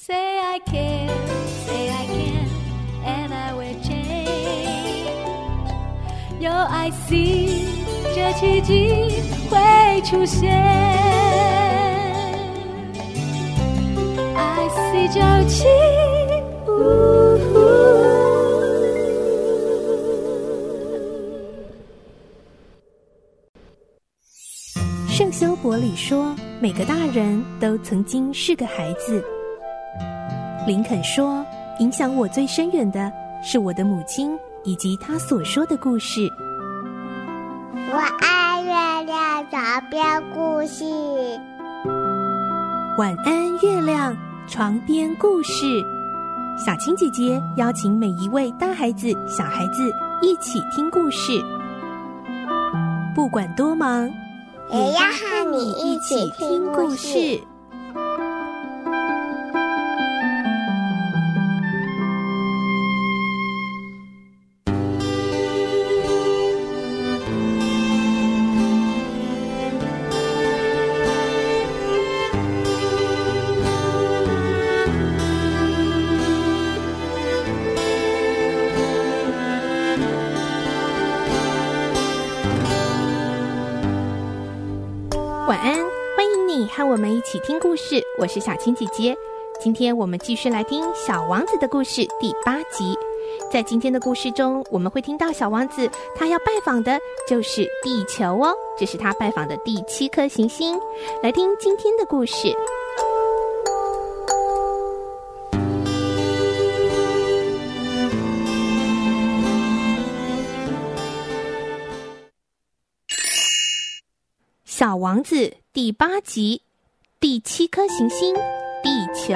Say I can, say I can, and I will change. 有爱心，这奇迹会出现。I see 朝气。圣修伯里说：“每个大人都曾经是个孩子。”林肯说：“影响我最深远的是我的母亲以及她所说的故事。”我爱月亮床边故事。晚安，月亮床边故事。小青姐姐邀请每一位大孩子、小孩子一起听故事，不管多忙，也要和你一起听故事。一起听故事。我是小青姐姐，今天我们继续来听《小王子》的故事第八集。在今天的故事中，我们会听到小王子他要拜访的就是地球哦，这是他拜访的第七颗行星。来听今天的故事。小王子第八集，第七颗行星，地球。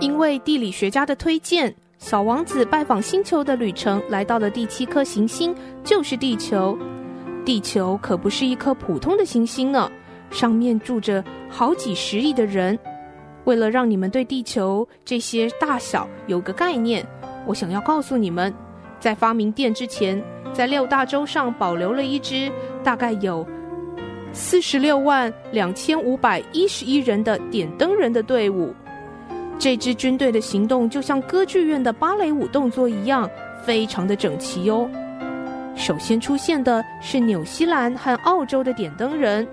因为地理学家的推荐，小王子拜访星球的旅程来到了第七颗行星，就是地球。地球可不是一颗普通的行星呢。上面住着好几十亿的人。为了让你们对地球这些大小有个概念，我想要告诉你们，在发明电之前，在六大洲上保留了一支大概有四十六万两千五百一十一人的点灯人的队伍。这支军队的行动就像歌剧院的芭蕾舞动作一样，非常的整齐哟。首先出现的是纽西兰和澳洲的点灯人。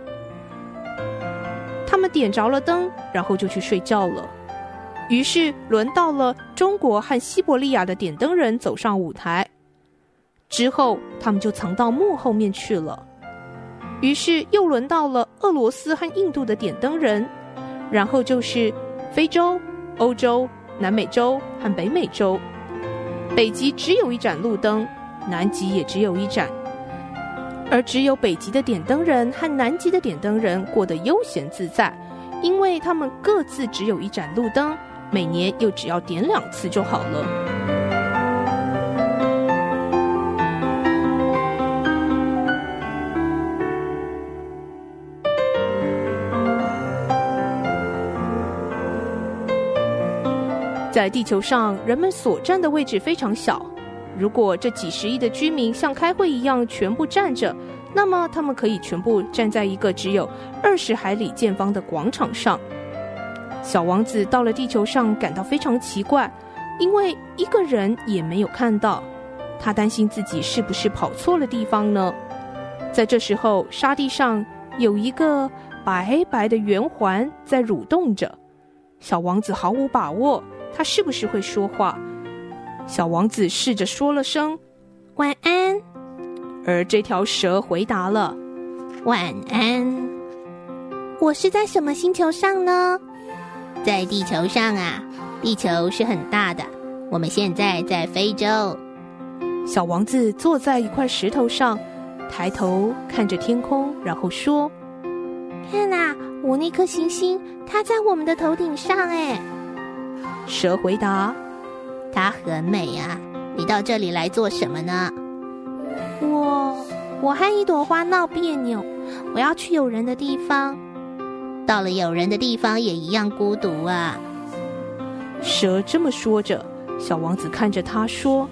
点着了灯，然后就去睡觉了。于是轮到了中国和西伯利亚的点灯人走上舞台，之后他们就藏到幕后面去了。于是又轮到了俄罗斯和印度的点灯人，然后就是非洲、欧洲、南美洲和北美洲。北极只有一盏路灯，南极也只有一盏。而只有北极的点灯人和南极的点灯人过得悠闲自在，因为他们各自只有一盏路灯，每年又只要点两次就好了。在地球上，人们所站的位置非常小。如果这几十亿的居民像开会一样全部站着，那么他们可以全部站在一个只有二十海里见方的广场上。小王子到了地球上，感到非常奇怪，因为一个人也没有看到。他担心自己是不是跑错了地方呢？在这时候，沙地上有一个白白的圆环在蠕动着。小王子毫无把握，他是不是会说话？小王子试着说了声“晚安”，而这条蛇回答了“晚安”。我是在什么星球上呢？在地球上啊，地球是很大的。我们现在在非洲。小王子坐在一块石头上，抬头看着天空，然后说：“看啊，我那颗行星，它在我们的头顶上。”哎，蛇回答。它很美啊，你到这里来做什么呢？我我和一朵花闹别扭，我要去有人的地方。到了有人的地方也一样孤独啊。蛇这么说着，小王子看着他说：“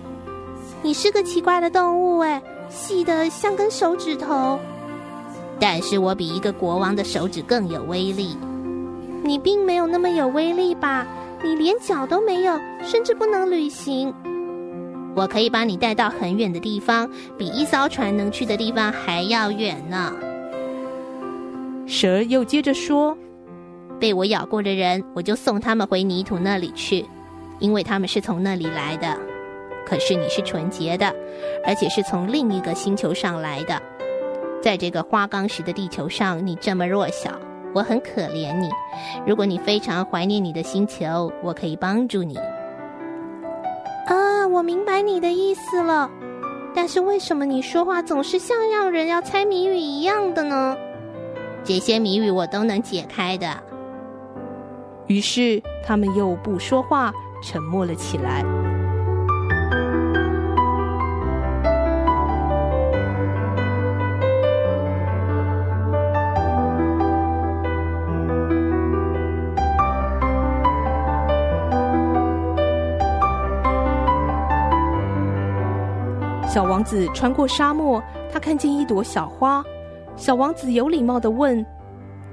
你是个奇怪的动物，哎，细的像根手指头。但是我比一个国王的手指更有威力。你并没有那么有威力吧？你连脚都没有，甚至不能旅行。我可以把你带到很远的地方，比一艘船能去的地方还要远呢。”蛇又接着说：“被我咬过的人，我就送他们回泥土那里去。”因为他们是从那里来的，可是你是纯洁的，而且是从另一个星球上来的。在这个花岗石的地球上，你这么弱小，我很可怜你。如果你非常怀念你的星球，我可以帮助你。啊，我明白你的意思了。但是为什么你说话总是像让人要猜谜语一样的呢？这些谜语我都能解开的。于是他们又不说话。沉默了起来。小王子穿过沙漠，他看见一朵小花。小王子有礼貌的问：“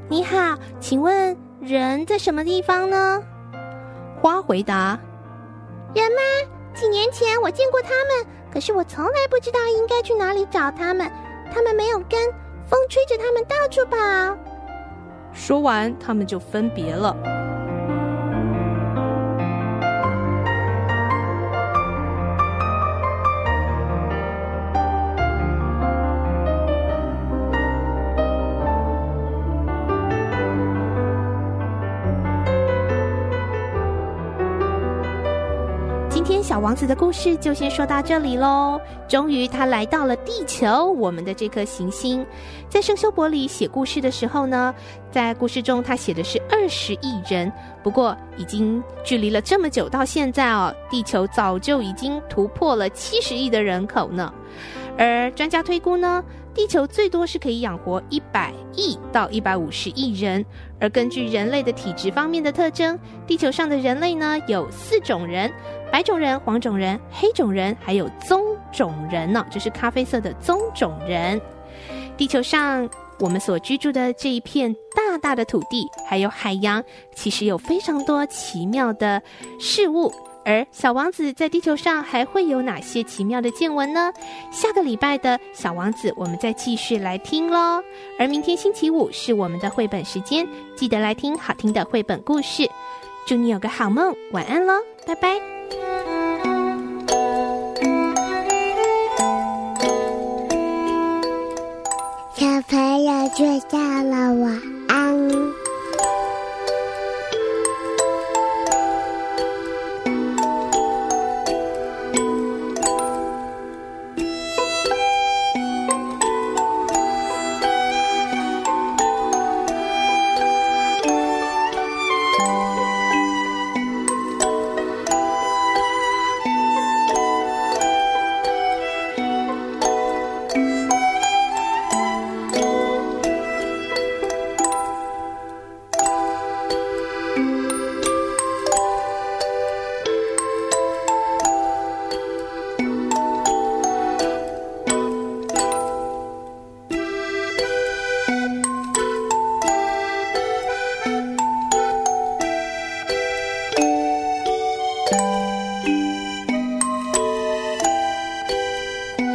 你好，请问人在什么地方呢？”花回答：“人吗？几年前我见过他们，可是我从来不知道应该去哪里找他们。他们没有根，风吹着他们到处跑。”说完，他们就分别了。小王子的故事就先说到这里喽。终于，他来到了地球，我们的这颗行星。在圣修伯里写故事的时候呢，在故事中他写的是二十亿人。不过，已经距离了这么久，到现在哦，地球早就已经突破了七十亿的人口呢。而专家推估呢，地球最多是可以养活一百亿到一百五十亿人。而根据人类的体质方面的特征，地球上的人类呢，有四种人。白种人、黄种人、黑种人，还有棕种人呢，就是咖啡色的棕种人。地球上我们所居住的这一片大大的土地，还有海洋，其实有非常多奇妙的事物。而小王子在地球上还会有哪些奇妙的见闻呢？下个礼拜的小王子，我们再继续来听喽。而明天星期五是我们的绘本时间，记得来听好听的绘本故事。祝你有个好梦，晚安喽，拜拜。小朋友睡觉了，晚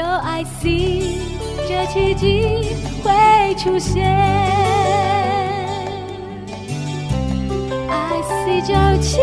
有爱心这奇迹会出现，I see 九七。